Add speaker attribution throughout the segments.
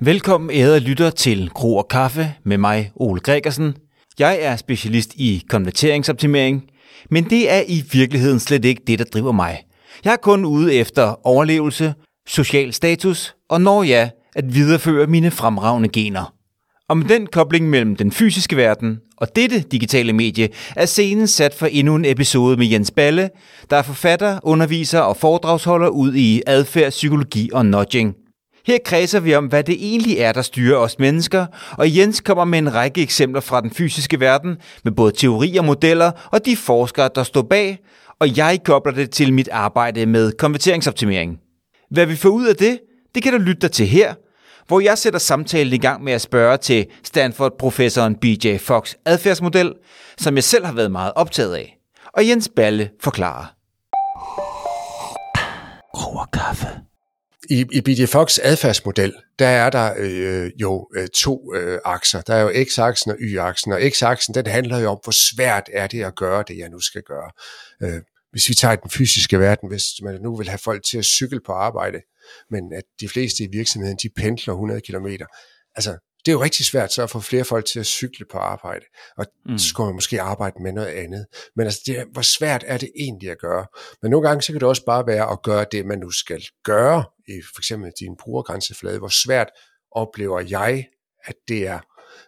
Speaker 1: Velkommen ærede lytter til Kro og Kaffe med mig, Ole Gregersen. Jeg er specialist i konverteringsoptimering, men det er i virkeligheden slet ikke det, der driver mig. Jeg er kun ude efter overlevelse, social status og når jeg at videreføre mine fremragende gener. Og med den kobling mellem den fysiske verden og dette digitale medie er scenen sat for endnu en episode med Jens Balle, der er forfatter, underviser og foredragsholder ud i adfærd, psykologi og nudging. Her kredser vi om, hvad det egentlig er, der styrer os mennesker, og Jens kommer med en række eksempler fra den fysiske verden, med både teorier, modeller og de forskere, der står bag, og jeg kobler det til mit arbejde med konverteringsoptimering. Hvad vi får ud af det, det kan du lytte dig til her, hvor jeg sætter samtalen i gang med at spørge til Stanford-professoren BJ Fox adfærdsmodel, som jeg selv har været meget optaget af. Og Jens Balle forklarer. Over kaffe.
Speaker 2: I, i BJ Fox adfærdsmodel, der er der øh, jo øh, to øh, akser. Der er jo x-aksen og y-aksen, og x-aksen den handler jo om, hvor svært er det at gøre det, jeg nu skal gøre. Øh, hvis vi tager den fysiske verden, hvis man nu vil have folk til at cykle på arbejde, men at de fleste i virksomheden, de pendler 100 km. Altså, det er jo rigtig svært så at få flere folk til at cykle på arbejde, og mm. så skal man måske arbejde med noget andet. Men altså, det, hvor svært er det egentlig at gøre? Men nogle gange, så kan det også bare være at gøre det, man nu skal gøre, i for eksempel din brugergrænseflade. Hvor svært oplever jeg, at det er?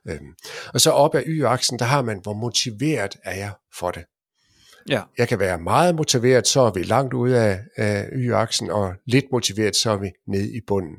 Speaker 2: Øhm, og så op ad y-aksen, der har man, hvor motiveret er jeg for det. Ja. Jeg kan være meget motiveret, så er vi langt ude af, af y-aksen, og lidt motiveret, så er vi nede i bunden.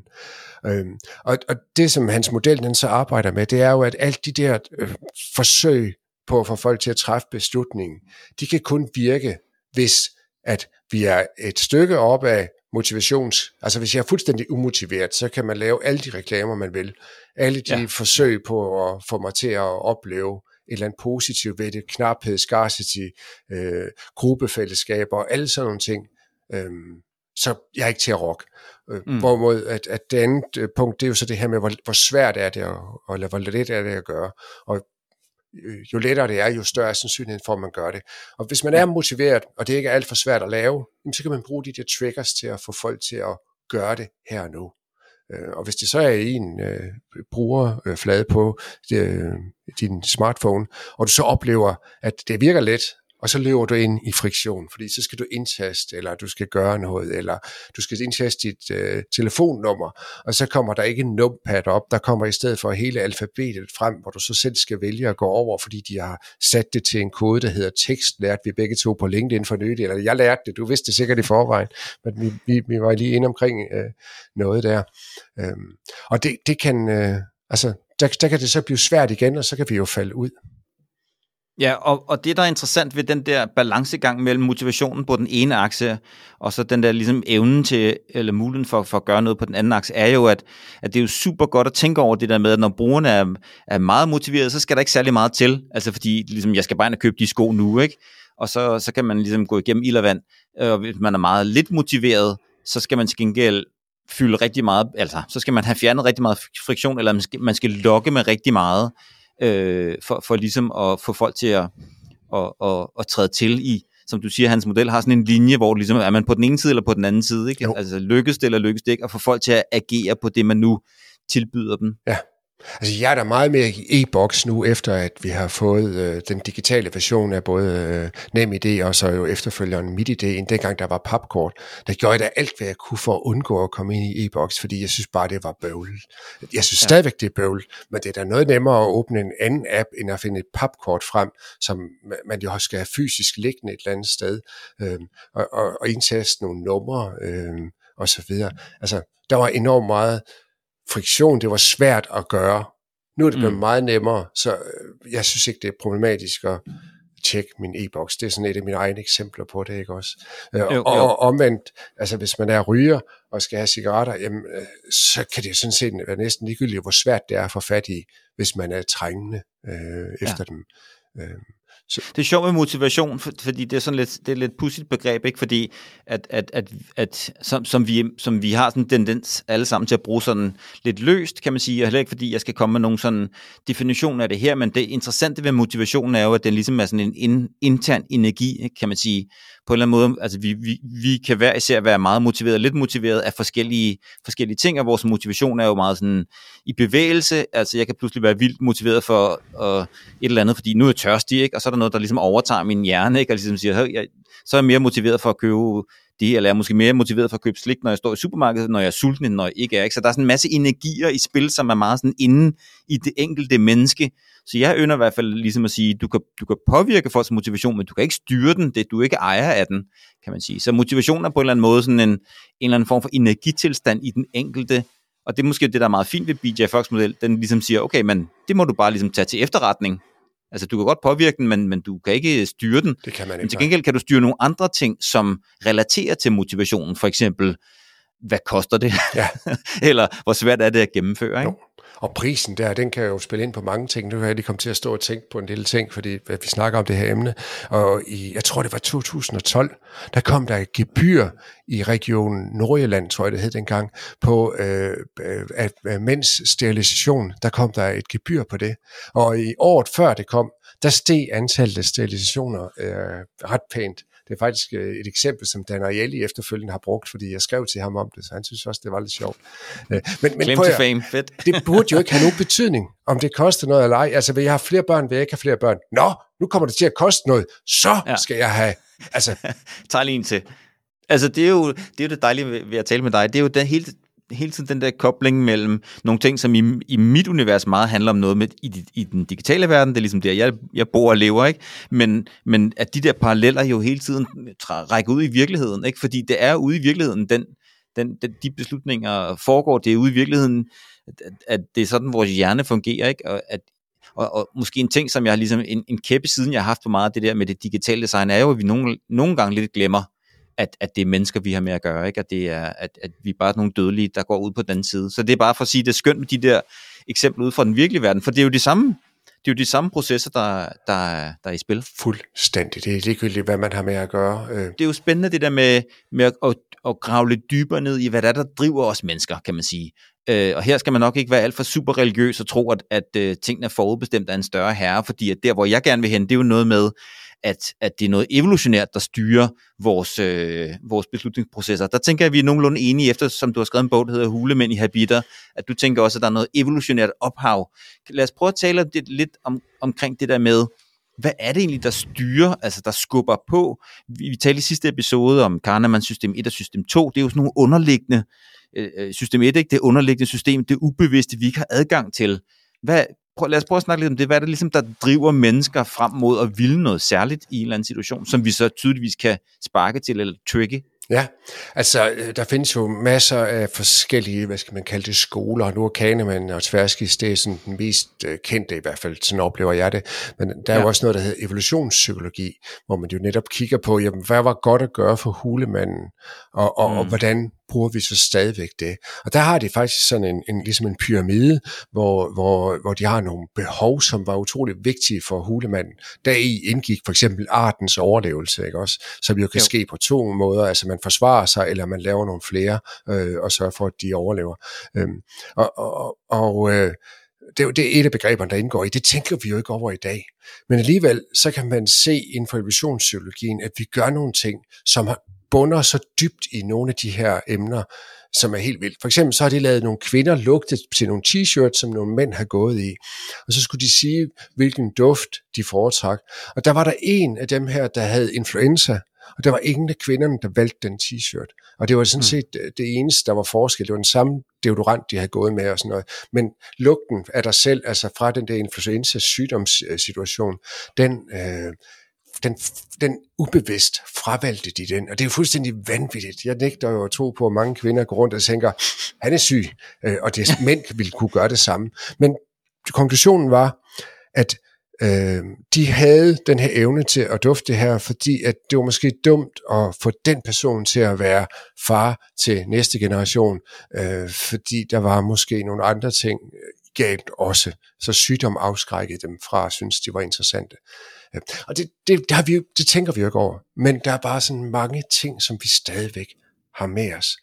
Speaker 2: Øhm, og, og det, som hans model den så arbejder med, det er jo, at alt de der øh, forsøg på at få folk til at træffe beslutningen, de kan kun virke, hvis at vi er et stykke op af motivations... Altså hvis jeg er fuldstændig umotiveret, så kan man lave alle de reklamer, man vil. Alle de ja. forsøg på at få mig til at opleve et eller andet positivt ved det, knaphed, scarcity, øh, gruppefællesskaber og alle sådan nogle ting, øh, så jeg er ikke til at rock. Øh, mm. Hvorimod at, at det andet øh, punkt, det er jo så det her med, hvor, hvor svært er det, at, eller hvor let er det at gøre. Og øh, jo lettere det er, jo større er sandsynligheden for, at man gør det. Og hvis man er motiveret, og det ikke er alt for svært at lave, så kan man bruge de der triggers til at få folk til at gøre det her og nu. Øh, og hvis det så er en øh, brugerflade øh, på øh, din smartphone, og du så oplever, at det virker let, og så løber du ind i friktion, fordi så skal du indtaste, eller du skal gøre noget, eller du skal indtaste dit øh, telefonnummer, og så kommer der ikke en numpad op, der kommer i stedet for hele alfabetet frem, hvor du så selv skal vælge at gå over, fordi de har sat det til en kode, der hedder tekst, lærte vi begge to på LinkedIn for nylig, eller jeg lærte det, du vidste det sikkert i forvejen, men vi, vi, vi var lige inde omkring øh, noget der. Øhm, og det, det kan, øh, altså, der, der kan det så blive svært igen, og så kan vi jo falde ud.
Speaker 1: Ja, og, og det, der er interessant ved den der balancegang mellem motivationen på den ene akse, og så den der ligesom evnen til, eller muligheden for, for at gøre noget på den anden akse, er jo, at, at det er jo super godt at tænke over det der med, at når brugerne er, er meget motiveret, så skal der ikke særlig meget til. Altså fordi, ligesom, jeg skal bare ind og købe de sko nu, ikke? Og så, så kan man ligesom gå igennem ild og vand. Og hvis man er meget lidt motiveret, så skal man til gengæld fylde rigtig meget, altså så skal man have fjernet rigtig meget friktion, eller man skal, man skal lokke med rigtig meget, øh, for, for ligesom at få folk til at, at, at, at træde til i, som du siger, hans model har sådan en linje, hvor ligesom, er man på den ene side eller på den anden side, ikke? Altså lykkes det eller lykkes det ikke, og få folk til at agere på det, man nu tilbyder dem.
Speaker 2: Ja. Altså jeg er der meget mere i e-boks nu, efter at vi har fået øh, den digitale version af både øh, NemID og så jo efterfølgeren MitID, end dengang der var papkort. Der gjorde jeg da alt, hvad jeg kunne for at undgå at komme ind i e-boks, fordi jeg synes bare, det var bøvl. Jeg synes ja. stadigvæk, det er bøvl, men det er da noget nemmere at åbne en anden app, end at finde et papkort frem, som man jo skal have fysisk liggende et eller andet sted, øh, og, og, og indtaste nogle numre øh, og så videre. Altså, der var enormt meget friktion, det var svært at gøre. Nu er det blevet mm. meget nemmere, så øh, jeg synes ikke, det er problematisk at tjekke min e-boks. Det er sådan et af mine egne eksempler på det, ikke også? Øh, jo, og, jo. og omvendt, altså hvis man er ryger og skal have cigaretter, jamen, øh, så kan det sådan set være næsten ligegyldigt, hvor svært det er at få fat i, hvis man er trængende øh, efter ja. dem. Øh,
Speaker 1: så. Det er sjovt med motivation, for, fordi det er sådan lidt, det er lidt pudsigt begreb, ikke? fordi at, at, at, at som, som, vi, som vi har sådan en tendens alle sammen til at bruge sådan lidt løst, kan man sige, og heller ikke fordi jeg skal komme med nogen sådan definition af det her, men det interessante ved motivationen er jo, at den ligesom er sådan en in, intern energi, kan man sige, på en eller anden måde, altså vi, vi, vi kan hver især være meget motiveret, lidt motiveret af forskellige, forskellige ting, og vores motivation er jo meget sådan i bevægelse, altså jeg kan pludselig være vildt motiveret for uh, et eller andet, fordi nu er jeg tørstig, ikke? og så er der noget, der ligesom overtager min hjerne, ikke? og ligesom siger, hey, jeg, så er jeg mere motiveret for at købe det, eller er måske mere motiveret for at købe slik, når jeg står i supermarkedet, når jeg er sulten, end når jeg ikke er. Ikke? Så der er sådan en masse energier i spil, som er meget sådan inde i det enkelte menneske. Så jeg ønsker i hvert fald ligesom at sige, du kan, du kan påvirke folks motivation, men du kan ikke styre den, det du er ikke ejer af den, kan man sige. Så motivation er på en eller anden måde sådan en, en eller anden form for energitilstand i den enkelte, og det er måske det, der er meget fint ved BJ Fox model, den ligesom siger, okay, men det må du bare ligesom tage til efterretning, Altså, du kan godt påvirke den, men, men du kan ikke styre den.
Speaker 2: Det kan man ikke.
Speaker 1: Men til gengæld kan du styre nogle andre ting, som relaterer til motivationen. For eksempel, hvad koster det? Ja. Eller hvor svært er det at gennemføre? Ikke? Jo.
Speaker 2: Og prisen der, den kan jo spille ind på mange ting. Nu har jeg lige kommet til at stå og tænke på en lille ting, fordi vi snakker om det her emne. Og i, jeg tror det var 2012, der kom der et gebyr i regionen Nordjylland, tror jeg det hed dengang, på øh, at, øh, at mens sterilisation, der kom der et gebyr på det. Og i året før det kom, der steg antallet af sterilisationer øh, ret pænt. Det er faktisk øh, et eksempel, som Dan Ariely efterfølgende har brugt, fordi jeg skrev til ham om det, så han synes også, det var lidt sjovt.
Speaker 1: Øh, men, men Claim to fame, fedt.
Speaker 2: det burde jo ikke have nogen betydning, om det koster noget eller ej. Altså, vil jeg have flere børn, vil jeg ikke have flere børn? Nå, nu kommer det til at koste noget, så ja. skal jeg have... Altså.
Speaker 1: Tag lige en til. Altså, det er, jo, det er jo det dejlige ved at tale med dig. Det er jo den hele hele tiden den der kobling mellem nogle ting, som i, i mit univers meget handler om noget med i, i den digitale verden, det er ligesom der, jeg, jeg bor og lever, ikke? Men, men at de der paralleller jo hele tiden rækker ud i virkeligheden, ikke? Fordi det er ude i virkeligheden, den, den, den, de beslutninger foregår, det er ude i virkeligheden, at, at det er sådan, vores hjerne fungerer, ikke? Og at og, og måske en ting, som jeg har ligesom, en, en kæppe siden, jeg har haft på meget af det der med det digitale design, er jo, at vi nogle, nogle gange lidt glemmer, at, at det er mennesker, vi har med at gøre, ikke? At, det er, at, at vi er bare nogle dødelige, der går ud på den side. Så det er bare for at sige, det er skønt med de der eksempler ud fra den virkelige verden, for det er jo de samme det er jo de samme processer, der, der, der er i spil.
Speaker 2: Fuldstændig. Det er ligegyldigt, hvad man har med at gøre. Øh.
Speaker 1: Det er jo spændende det der med, med at, at, at grave lidt dybere ned i, hvad der er, der driver os mennesker, kan man sige. Øh, og her skal man nok ikke være alt for super religiøs og tro, at, at uh, tingene er forudbestemt af en større herre, fordi at der, hvor jeg gerne vil hen, det er jo noget med, at, at det er noget evolutionært, der styrer vores, øh, vores beslutningsprocesser. Der tænker jeg, at vi er nogenlunde enige, efter som du har skrevet en bog, der hedder Hulemænd i habiter, at du tænker også, at der er noget evolutionært ophav. Lad os prøve at tale lidt, lidt om, omkring det der med, hvad er det egentlig, der styrer, altså der skubber på? Vi, vi talte i sidste episode om Kahneman system 1 og system 2, det er jo sådan nogle underliggende, øh, øh system 1, ikke? det underliggende system, det ubevidste, vi ikke har adgang til. Hvad, prøv, lad os prøve at snakke lidt om det. Hvad er det ligesom, der driver mennesker frem mod at ville noget særligt i en eller anden situation, som vi så tydeligvis kan sparke til eller trigge?
Speaker 2: Ja, altså øh, der findes jo masser af forskellige, hvad skal man kalde det, skoler. Nu er Kahneman og Tverskis, det er sådan den mest øh, kendte i hvert fald, sådan oplever jeg det. Men der er ja. jo også noget, der hedder evolutionspsykologi, hvor man jo netop kigger på, jamen, hvad var godt at gøre for hulemanden, og, og, mm. og hvordan bruger vi så stadigvæk det. Og der har de faktisk sådan en, en ligesom en pyramide, hvor, hvor, hvor de har nogle behov, som var utrolig vigtige for hulemanden. Der i indgik for eksempel artens overlevelse, ikke også? Som jo kan jo. ske på to måder, altså man forsvarer sig, eller man laver nogle flere, øh, og sørger for, at de overlever. Øhm, og og, og øh, det, det er et af begreberne, der indgår i. Det tænker vi jo ikke over i dag. Men alligevel, så kan man se inden for evolutionspsykologien, at vi gør nogle ting, som bunder så dybt i nogle af de her emner, som er helt vildt. For eksempel så har de lavet nogle kvinder lugte til nogle t-shirts, som nogle mænd har gået i. Og så skulle de sige, hvilken duft de foretrak. Og der var der en af dem her, der havde influenza, og der var ingen af kvinderne, der valgte den t-shirt. Og det var sådan mm. set øh, det eneste, der var forskel. Det var den samme deodorant, de havde gået med og sådan noget. Men lugten af dig selv, altså fra den der influenza sygdomssituation, den, øh, den, den ubevidst fravalgte de den, og det er fuldstændig vanvittigt. Jeg nægter jo at tro på, at mange kvinder går rundt og tænker, han er syg, øh, og det mænd ville kunne gøre det samme. Men konklusionen var, at øh, de havde den her evne til at dufte her, fordi at det var måske dumt at få den person til at være far til næste generation, øh, fordi der var måske nogle andre ting øh, galt også. Så sygdom afskrækkede dem fra at synes, de var interessante. Og det, det, det, har vi, det tænker vi jo ikke over. Men der er bare sådan mange ting, som vi stadigvæk har med os.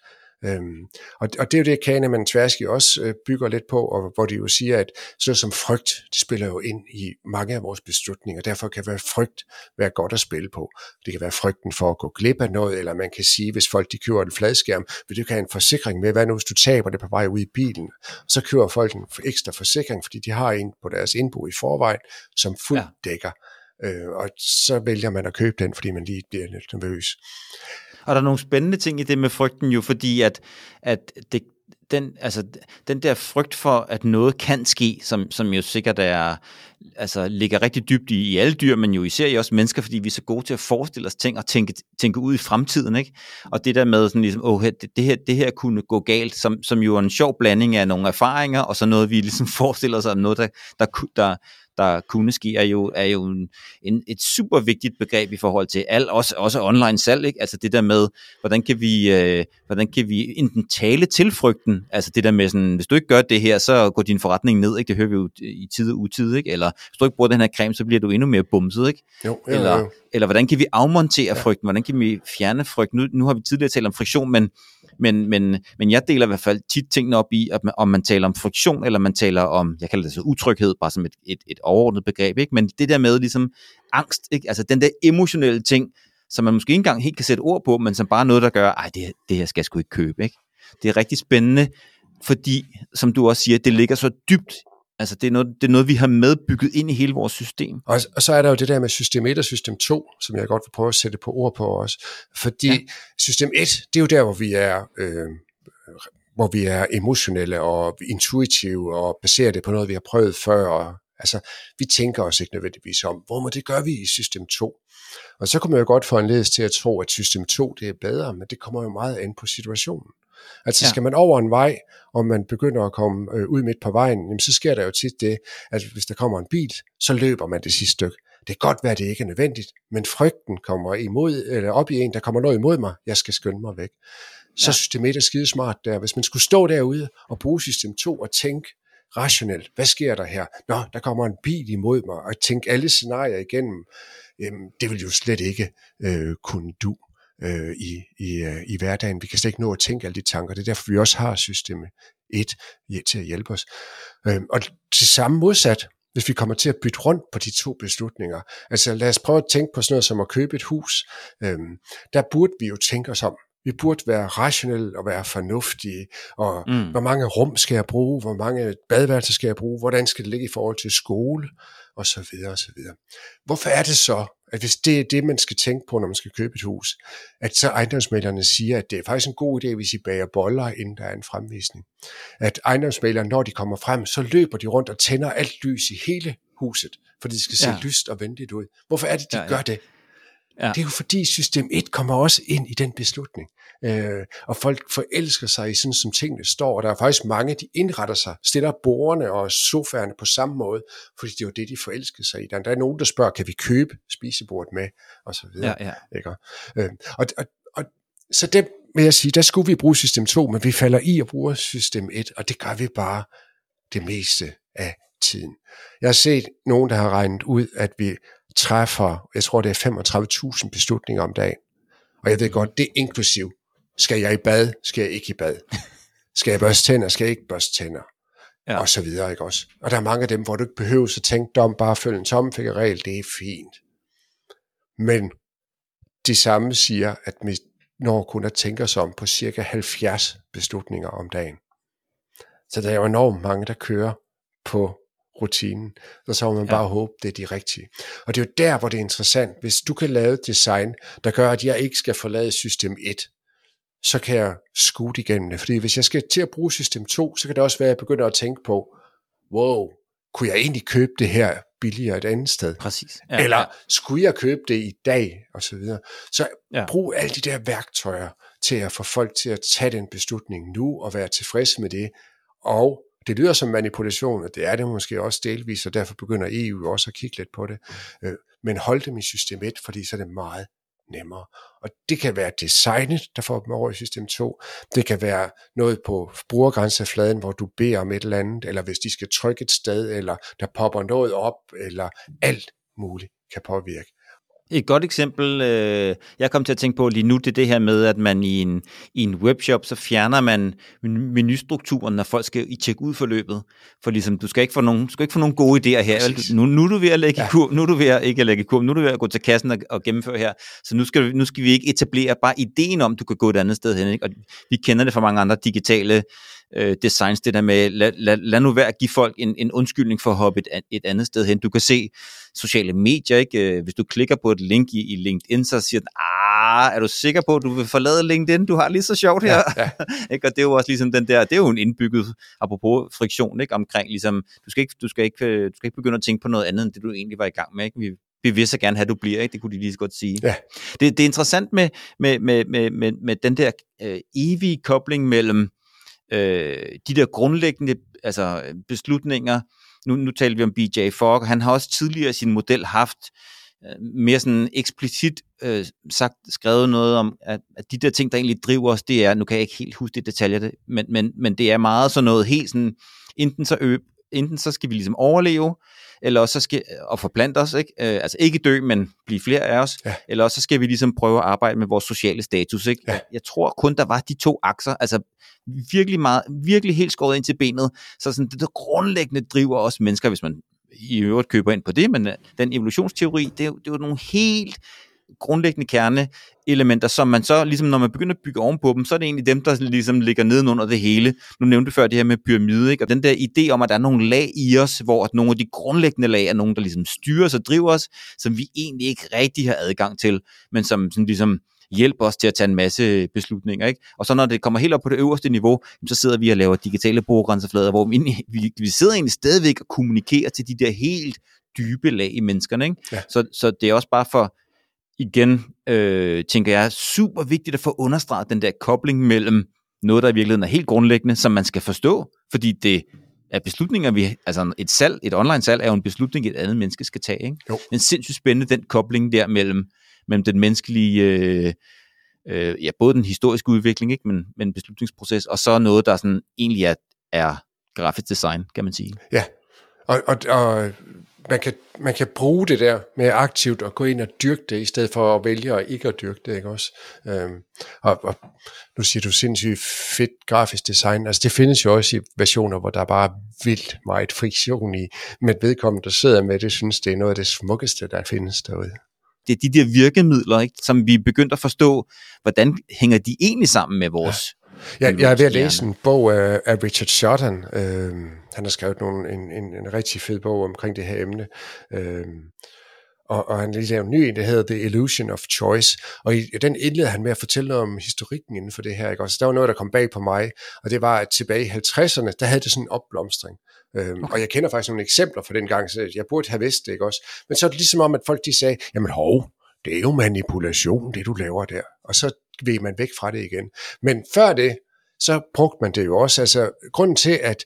Speaker 2: Øhm, og, og det er jo det, Kahneman Tversky også øh, bygger lidt på, og hvor de jo siger, at sådan som frygt, det spiller jo ind i mange af vores beslutninger. Derfor kan være frygt være godt at spille på. Det kan være frygten for at gå glip af noget, eller man kan sige, hvis folk de køber en fladskærm, vil du kan have en forsikring med, hvad nu hvis du taber det på vej ud i bilen? Så køber folk en ekstra forsikring, fordi de har en på deres indbo i forvejen, som fuldt ja. dækker. Øh, og så vælger man at købe den, fordi man lige bliver lidt nervøs.
Speaker 1: Og der er nogle spændende ting i det med frygten jo, fordi at, at det, den, altså, den der frygt for, at noget kan ske, som, som jo sikkert er, altså, ligger rigtig dybt i, i alle dyr, men jo især i os mennesker, fordi vi er så gode til at forestille os ting og tænke, tænke ud i fremtiden. Ikke? Og det der med, sådan ligesom, oh, det, det, her, det her kunne gå galt, som, som jo er en sjov blanding af nogle erfaringer, og så noget, vi ligesom forestiller os om noget, der, der, der, der kunne ske, er jo, er jo en, en, et super vigtigt begreb i forhold til alt, også, også online salg, ikke? altså det der med, hvordan kan vi, øh, hvordan kan vi enten tale til frygten, altså det der med sådan, hvis du ikke gør det her, så går din forretning ned, ikke? det hører vi jo i tid og utid, ikke? eller hvis du ikke bruger den her creme, så bliver du endnu mere bumset, ikke?
Speaker 2: Jo, jo,
Speaker 1: eller, jo. eller hvordan kan vi afmontere ja. frygten, hvordan kan vi fjerne frygten, nu, nu har vi tidligere talt om friktion, men men, men, men jeg deler i hvert fald tit tingene op i, at man, om man taler om friktion, eller man taler om, jeg kalder det så utryghed, bare som et, et, et overordnet begreb, ikke? men det der med ligesom angst, ikke? altså den der emotionelle ting, som man måske ikke engang helt kan sætte ord på, men som bare er noget, der gør, ej, det, det her skal jeg sgu ikke købe. Ikke? Det er rigtig spændende, fordi, som du også siger, det ligger så dybt Altså det er, noget, det er noget, vi har medbygget ind i hele vores system.
Speaker 2: Og, og så er der jo det der med system 1 og system 2, som jeg godt vil prøve at sætte på ord på også. Fordi ja. system 1, det er jo der, hvor vi er... Øh, hvor vi er emotionelle og intuitive og baserer det på noget, vi har prøvet før. Og, altså, vi tænker os ikke nødvendigvis om, hvor må det gør vi i system 2. Og så kommer jeg jo godt få en til at tro, at system 2 det er bedre, men det kommer jo meget an på situationen. Altså ja. skal man over en vej, og man begynder at komme øh, ud midt på vejen, jamen, så sker der jo tit det, at hvis der kommer en bil, så løber man det sidste stykke. Det kan godt være, at det ikke er nødvendigt, men frygten kommer imod, eller op i en, der kommer noget imod mig, jeg skal skynde mig væk. Så ja. systemet er skide smart der. Hvis man skulle stå derude og bruge system 2 og tænke rationelt, hvad sker der her? Nå, der kommer en bil imod mig, og tænke alle scenarier igennem, jamen, det vil jo slet ikke øh, kunne du øh, i, i, øh, i hverdagen. Vi kan slet ikke nå at tænke alle de tanker. Det er derfor, vi også har systemet 1 til at hjælpe os. Øh, og til samme modsat, hvis vi kommer til at bytte rundt på de to beslutninger. Altså lad os prøve at tænke på sådan noget som at købe et hus. Øh, der burde vi jo tænke os om. Vi burde være rationelle og være fornuftige, og mm. hvor mange rum skal jeg bruge, hvor mange badeværelser skal jeg bruge, hvordan skal det ligge i forhold til skole, og så videre, og så videre. Hvorfor er det så, at hvis det er det, man skal tænke på, når man skal købe et hus, at så ejendomsmælerne siger, at det er faktisk en god idé, hvis I bager boller, inden der er en fremvisning. At ejendomsmælerne, når de kommer frem, så løber de rundt og tænder alt lys i hele huset, fordi det skal se ja. lyst og venligt ud. Hvorfor er det, de ja, ja. gør det? Ja. Det er jo fordi system 1 kommer også ind i den beslutning. Øh, og folk forelsker sig i sådan, som tingene står. Og der er faktisk mange, de indretter sig, stiller bordene og sofaerne på samme måde, fordi det er jo det, de forelsker sig i. Der er nogen, der spørger, kan vi købe spisebordet med? Og så videre. Ja, ja. Ikke? Øh, og, og, og, så det vil jeg sige, der skulle vi bruge system 2, men vi falder i at bruge system 1, og det gør vi bare det meste af tiden. Jeg har set nogen, der har regnet ud, at vi træffer, jeg tror det er 35.000 beslutninger om dagen. Og jeg ved godt, det er inklusiv. Skal jeg i bad? Skal jeg ikke i bad? Skal jeg børste tænder? Skal jeg ikke børste tænder? Ja. Og så videre, ikke også? Og der er mange af dem, hvor du ikke behøver at tænke om, bare følge en tommelfingerregel, det er fint. Men de samme siger, at vi når kun at tænke os om på cirka 70 beslutninger om dagen. Så der er jo enormt mange, der kører på rutinen, og så må man ja. bare håbe, det er de rigtige. Og det er jo der, hvor det er interessant. Hvis du kan lave et design, der gør, at jeg ikke skal forlade system 1, så kan jeg skue igennem det. Fordi hvis jeg skal til at bruge system 2, så kan det også være, at jeg begynder at tænke på, wow, kunne jeg egentlig købe det her billigere et andet sted?
Speaker 1: Præcis.
Speaker 2: Ja, Eller ja. skulle jeg købe det i dag? Og så videre. Så ja. brug alle de der værktøjer til at få folk til at tage den beslutning nu og være tilfredse med det. Og det lyder som manipulation, og det er det måske også delvis, og derfor begynder EU også at kigge lidt på det. Øh, men hold dem i system 1, fordi så er det meget nemmere. Og det kan være designet, der får dem over i system 2. Det kan være noget på brugergrænsefladen, hvor du beder om et eller andet, eller hvis de skal trykke et sted, eller der popper noget op, eller alt muligt kan påvirke.
Speaker 1: Et godt eksempel, øh, jeg kom til at tænke på lige nu, det er det her med, at man i en, i en webshop, så fjerner man menustrukturen, når folk skal i tjekke ud forløbet. For ligesom, du skal ikke få nogen, du skal ikke få nogen gode idéer her. Nu, nu er du ved at lægge ja. kur, nu er du ved at, ikke at lægge kur, nu er du ved at gå til kassen og, og gennemføre her. Så nu skal, nu skal vi ikke etablere bare ideen om, du kan gå et andet sted hen. Ikke? Og vi kender det fra mange andre digitale øh, designs, det der med, lad, lad, lad nu være at give folk en, en undskyldning for at hoppe et, et andet sted hen. Du kan se sociale medier, ikke? Øh, hvis du klikker på et link i, i LinkedIn, så siger den, ah, er du sikker på, at du vil forlade LinkedIn? Du har lige så sjovt her. Ja, ja. ikke? Og det er jo også ligesom den der, det er jo en indbygget, apropos friktion, ikke? omkring ligesom, du skal, ikke, du, skal ikke, øh, du skal ikke begynde at tænke på noget andet, end det du egentlig var i gang med. Ikke? Vi, vi vil så gerne have, at du bliver, ikke? det kunne de lige så godt sige. Ja. Det, det er interessant med, med, med, med, med, med den der øh, evige kobling mellem øh, de der grundlæggende altså beslutninger, nu, nu taler vi om BJ Fogg, han har også tidligere i sin model haft mere sådan eksplicit øh, sagt, skrevet noget om, at, at de der ting, der egentlig driver os, det er, nu kan jeg ikke helt huske det detaljer, men, men, men det er meget sådan noget helt sådan, enten så, ø, enten så skal vi ligesom overleve, eller også så skal, og forplante os, ikke? Øh, altså ikke dø, men blive flere af os, ja. eller også så skal vi ligesom prøve at arbejde med vores sociale status, ikke? Ja. Jeg tror kun, der var de to akser, altså virkelig meget, virkelig helt skåret ind til benet, så sådan det der grundlæggende driver os mennesker, hvis man i øvrigt køber ind på det, men øh, den evolutionsteori, det er, det er jo nogle helt grundlæggende kerneelementer, som man så, ligesom når man begynder at bygge ovenpå dem, så er det egentlig dem, der ligesom ligger nedenunder det hele. Nu nævnte du før det her med pyramide, ikke? og den der idé om, at der er nogle lag i os, hvor at nogle af de grundlæggende lag er nogen, der ligesom styrer os og driver os, som vi egentlig ikke rigtig har adgang til, men som sådan ligesom hjælper os til at tage en masse beslutninger. Ikke? Og så når det kommer helt op på det øverste niveau, så sidder vi og laver digitale bordgrænseflader, hvor vi, vi, vi sidder egentlig stadigvæk og kommunikerer til de der helt dybe lag i menneskerne. Ikke? Ja. Så, så det er også bare for, igen, øh, tænker jeg, super vigtigt at få understreget den der kobling mellem noget, der i virkeligheden er helt grundlæggende, som man skal forstå, fordi det er beslutninger, vi, altså et salg, et online salg er jo en beslutning, et andet menneske skal tage. Ikke? Jo. En sindssygt spændende den kobling der mellem, mellem den menneskelige, øh, øh, ja, både den historiske udvikling, ikke, men, men beslutningsproces, og så noget, der sådan egentlig er, er grafisk design, kan man sige.
Speaker 2: Ja, og, og, og man kan, man kan bruge det der med aktivt at gå ind og dyrke det, i stedet for at vælge at ikke at dyrke det, ikke også? Øhm, og, og nu siger du sindssygt fedt grafisk design, altså det findes jo også i versioner, hvor der er bare vildt meget friktion i, men vedkommende, der sidder med det, synes det er noget af det smukkeste, der findes derude.
Speaker 1: Det er de der virkemidler, ikke, som vi er begyndt at forstå, hvordan hænger de egentlig sammen med vores
Speaker 2: Ja, jeg er ved at læse en bog af, af Richard Shotton. Øh, han har skrevet nogle, en, en, en rigtig fed bog omkring det her emne. Øh, og, og han lige lavet en ny en, der hedder The Illusion of Choice. Og i, den indleder han med at fortælle noget om historikken inden for det her. Ikke? Også der var noget, der kom bag på mig, og det var, at tilbage i 50'erne, der havde det sådan en opblomstring. Øhm, okay. Og jeg kender faktisk nogle eksempler fra den gang, så jeg burde have vidst det, ikke også? Men så er det ligesom om, at folk de sagde, jamen hov, det er jo manipulation, det du laver der. Og så vil man væk fra det igen. Men før det, så brugte man det jo også. Altså, grunden til, at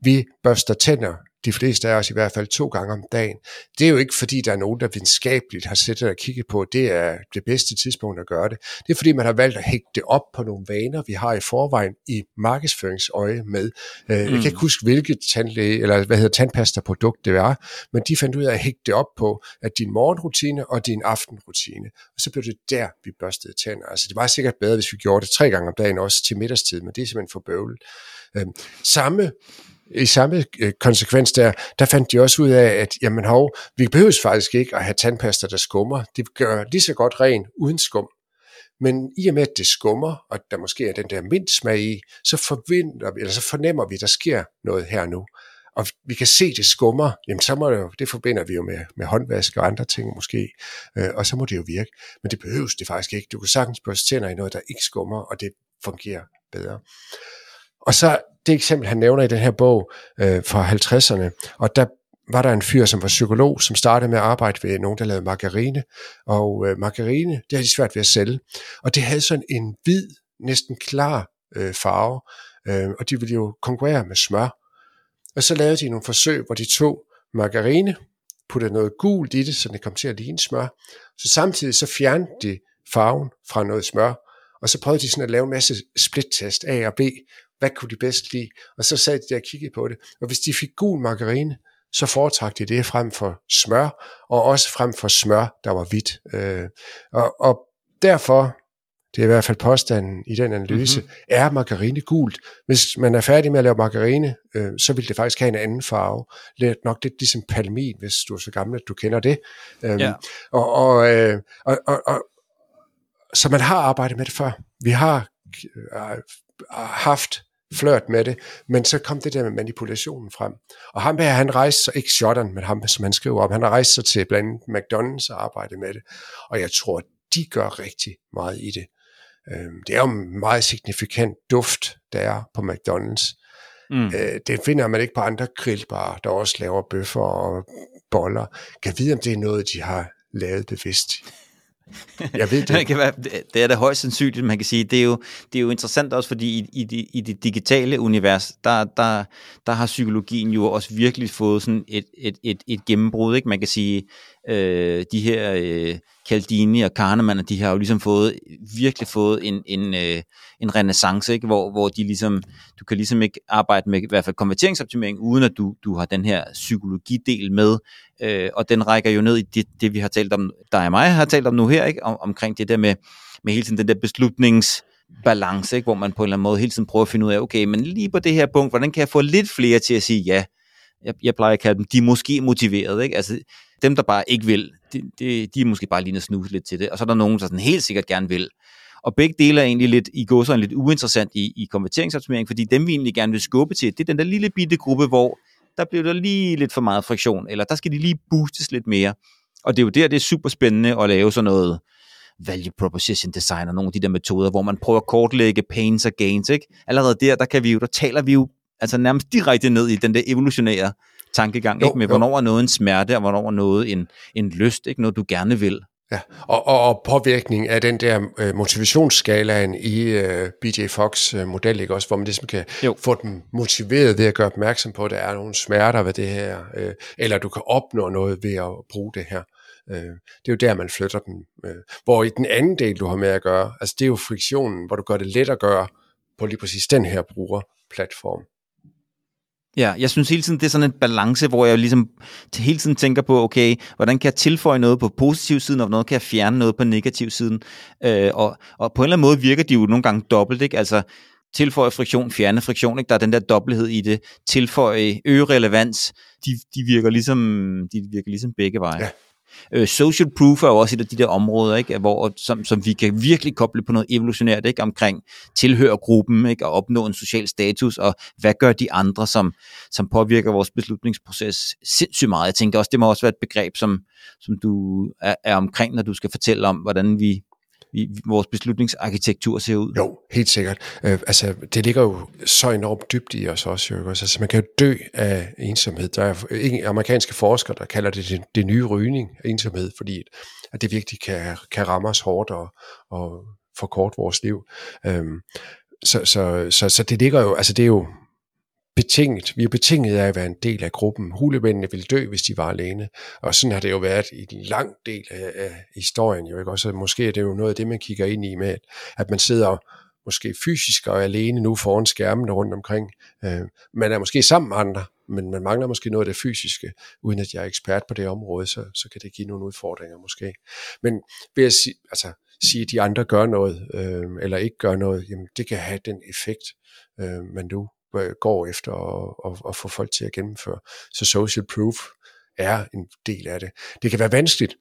Speaker 2: vi børster tænder de fleste af os i hvert fald to gange om dagen. Det er jo ikke fordi, der er nogen, der videnskabeligt har sættet og kigget på, det er det bedste tidspunkt at gøre det. Det er fordi, man har valgt at hægte det op på nogle vaner, vi har i forvejen i markedsføringsøje med. Mm. Jeg kan ikke mm. huske, hvilket tandlæge, eller hvad hedder tandpasta-produkt det er, men de fandt ud af at hægte det op på, at din morgenrutine og din aftenrutine. Og så blev det der, vi børstede tænder. Altså det var sikkert bedre, hvis vi gjorde det tre gange om dagen, også til middagstid, men det er simpelthen for bøvlet. Øhm, samme i samme øh, konsekvens der, der fandt de også ud af, at jamen hov, vi behøver faktisk ikke at have tandpasta, der skummer. Det gør lige så godt ren uden skum. Men i og med, at det skummer, og der måske er den der mindst smag i, så, forvinder eller så fornemmer vi, at der sker noget her nu. Og vi kan se, at det skummer, jamen så må det jo, det forbinder vi jo med, med håndvask og andre ting måske, øh, og så må det jo virke. Men det behøves det faktisk ikke. Du kan sagtens børste tænder i noget, der ikke skummer, og det fungerer bedre. Og så det eksempel, han nævner i den her bog øh, fra 50'erne, og der var der en fyr, som var psykolog, som startede med at arbejde ved nogen, der lavede margarine, og øh, margarine, det havde de svært ved at sælge, og det havde sådan en hvid, næsten klar øh, farve, øh, og de ville jo konkurrere med smør. Og så lavede de nogle forsøg, hvor de tog margarine, puttede noget gult i det, så det kom til at ligne smør. Så samtidig så fjernede de farven fra noget smør, og så prøvede de sådan at lave en masse split-test, A og B, hvad kunne de bedst lide? Og så sad de der og kiggede på det. Og hvis de fik gul margarine, så foretrak de det frem for smør, og også frem for smør, der var hvidt. Øh, og, og derfor, det er i hvert fald påstanden i den analyse, mm-hmm. er margarine gult. Hvis man er færdig med at lave margarine, øh, så vil det faktisk have en anden farve. Lidt nok lidt ligesom palmin, hvis du er så gammel, at du kender det. Øh, ja. og, og, øh, og, og, og, så man har arbejdet med det før. Vi har øh, haft flørt med det, men så kom det der med manipulationen frem. Og ham her, han rejste sig, ikke Jordan, men ham, som han skriver om, han har rejst sig til blandt andet McDonald's og arbejdet med det, og jeg tror, de gør rigtig meget i det. Øhm, det er jo en meget signifikant duft, der er på McDonald's. Mm. Øh, det finder man ikke på andre grillbarer, der også laver bøffer og boller. Kan vide, om det er noget, de har lavet bevidst.
Speaker 1: Jeg ved det. det, kan være, det er da højst sandsynligt, man kan sige. Det er jo, det er jo interessant også, fordi i, i, det, i det digitale univers, der, der, der har psykologien jo også virkelig fået sådan et, et, et, et gennembrud. Ikke? Man kan sige, øh, de her øh, Caldini og Kahneman, de har jo ligesom fået, virkelig fået en, en, øh, en renaissance, ikke? Hvor, hvor de ligesom, du kan ligesom ikke arbejde med i hvert fald konverteringsoptimering, uden at du, du har den her psykologidel med, øh, og den rækker jo ned i det, det, vi har talt om, dig og mig har talt om nu her, ikke? Om, omkring det der med, med hele tiden den der beslutnings balance, ikke? hvor man på en eller anden måde hele tiden prøver at finde ud af, okay, men lige på det her punkt, hvordan kan jeg få lidt flere til at sige ja? Jeg, jeg plejer at kalde dem, de er måske motiveret, ikke? Altså, dem, der bare ikke vil, de, de, de er måske bare lige at snuse lidt til det, og så er der nogen, der sådan helt sikkert gerne vil. Og begge dele er egentlig lidt, i går så lidt uinteressant i, i konverteringsoptimering, fordi dem vi egentlig gerne vil skubbe til, det er den der lille bitte gruppe, hvor der bliver der lige lidt for meget friktion, eller der skal de lige boostes lidt mere. Og det er jo der, det er super spændende at lave sådan noget value proposition design og nogle af de der metoder, hvor man prøver at kortlægge pains og gains. Ikke? Allerede der, der, kan vi jo, der taler vi jo altså nærmest direkte ned i den der evolutionære tankegang, jo, ikke? med jo. hvornår er noget en smerte, og hvornår er noget en, en lyst, ikke? noget du gerne vil.
Speaker 2: Ja, og, og, og påvirkning af den der øh, motivationsskalaen i øh, BJ Fox øh, model, ikke også, hvor man ligesom kan jo. få dem motiveret ved at gøre opmærksom på, at der er nogle smerter ved det her, øh, eller du kan opnå noget ved at bruge det her. Øh, det er jo der, man flytter dem. Øh, hvor i den anden del, du har med at gøre, altså det er jo friktionen, hvor du gør det let at gøre på lige præcis den her brugerplatform.
Speaker 1: Ja, jeg synes hele tiden, det er sådan en balance, hvor jeg ligesom hele tiden tænker på, okay, hvordan kan jeg tilføje noget på positiv siden, og hvordan kan jeg fjerne noget på negativ siden. Øh, og, og på en eller anden måde virker de jo nogle gange dobbelt, ikke? Altså, tilføje friktion, fjerne friktion, ikke? Der er den der dobbelthed i det. Tilføje, øge relevans, de, de virker ligesom, de virker ligesom begge veje. Ja. Øh, social proof er jo også et af de der områder, ikke, hvor, som, som vi kan virkelig koble på noget evolutionært ikke, omkring tilhørgruppen ikke, og opnå en social status, og hvad gør de andre, som, som påvirker vores beslutningsproces sindssygt meget. Jeg tænker også, det må også være et begreb, som, som du er, er omkring, når du skal fortælle om, hvordan vi vi, vores beslutningsarkitektur ser ud.
Speaker 2: Jo, helt sikkert. Øh, altså, det ligger jo så enormt dybt i os også. Jo. Altså, man kan jo dø af ensomhed. Der er amerikanske forskere, der kalder det det, det nye rygning af ensomhed, fordi at det virkelig kan, kan ramme os hårdt og, og forkorte vores liv. Øh, så, så, så, så det ligger jo, altså det er jo betinget. Vi er betinget af at være en del af gruppen. Hulemændene ville dø, hvis de var alene. Og sådan har det jo været i en lang del af, af historien. Jo, ikke? Også, måske er det jo noget af det, man kigger ind i med, at man sidder måske fysisk og alene nu foran skærmene rundt omkring. Øh, man er måske sammen med andre, men man mangler måske noget af det fysiske, uden at jeg er ekspert på det område, så, så kan det give nogle udfordringer måske. Men ved at sige, altså, sige, at de andre gør noget, øh, eller ikke gør noget, jamen det kan have den effekt, øh, man nu går efter at, at, at få folk til at gennemføre. Så social proof er en del af det. Det kan være vanskeligt,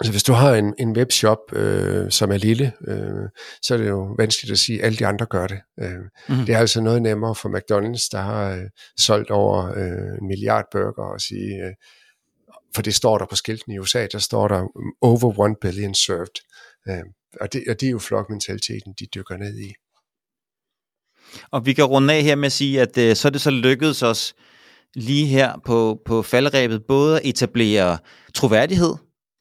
Speaker 2: Altså hvis du har en, en webshop, øh, som er lille, øh, så er det jo vanskeligt at sige, at alle de andre gør det. Øh, mm. Det er altså noget nemmere for McDonald's, der har øh, solgt over øh, en milliard burger, og sige, øh, for det står der på skilten i USA, der står der over 1 billion served. Øh, og, det, og det er jo flokmentaliteten, de dykker ned i.
Speaker 1: Og vi kan runde af her med at sige, at øh, så er det så lykkedes os lige her på, på faldrebet både at etablere troværdighed.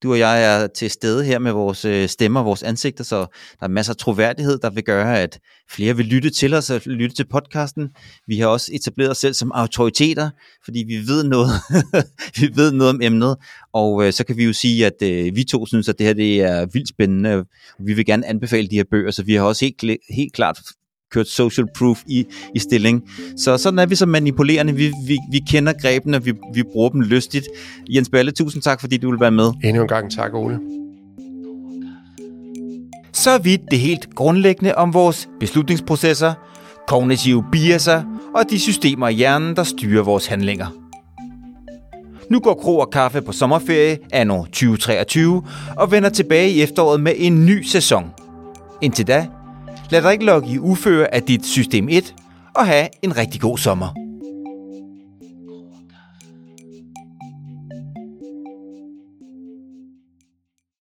Speaker 1: Du og jeg er til stede her med vores øh, stemmer, vores ansigter, så der er masser af troværdighed, der vil gøre, at flere vil lytte til os og lytte til podcasten. Vi har også etableret os selv som autoriteter, fordi vi ved noget, vi ved noget om emnet, og øh, så kan vi jo sige, at øh, vi to synes, at det her det er vildt spændende. Vi vil gerne anbefale de her bøger, så vi har også helt, helt klart kørt social proof i, i stilling. Så sådan er vi så manipulerende. Vi, vi, vi kender grebene, og vi, vi bruger dem lystigt. Jens Balle, tusind tak, fordi du vil være med.
Speaker 2: Endnu en gang tak, Ole.
Speaker 1: Så vidt det helt grundlæggende om vores beslutningsprocesser, kognitive biaser og de systemer i hjernen, der styrer vores handlinger. Nu går Kro og Kaffe på sommerferie anno 2023 og vender tilbage i efteråret med en ny sæson. Indtil da, lad dig ikke lokke i uføre af dit system 1 og have en rigtig god sommer.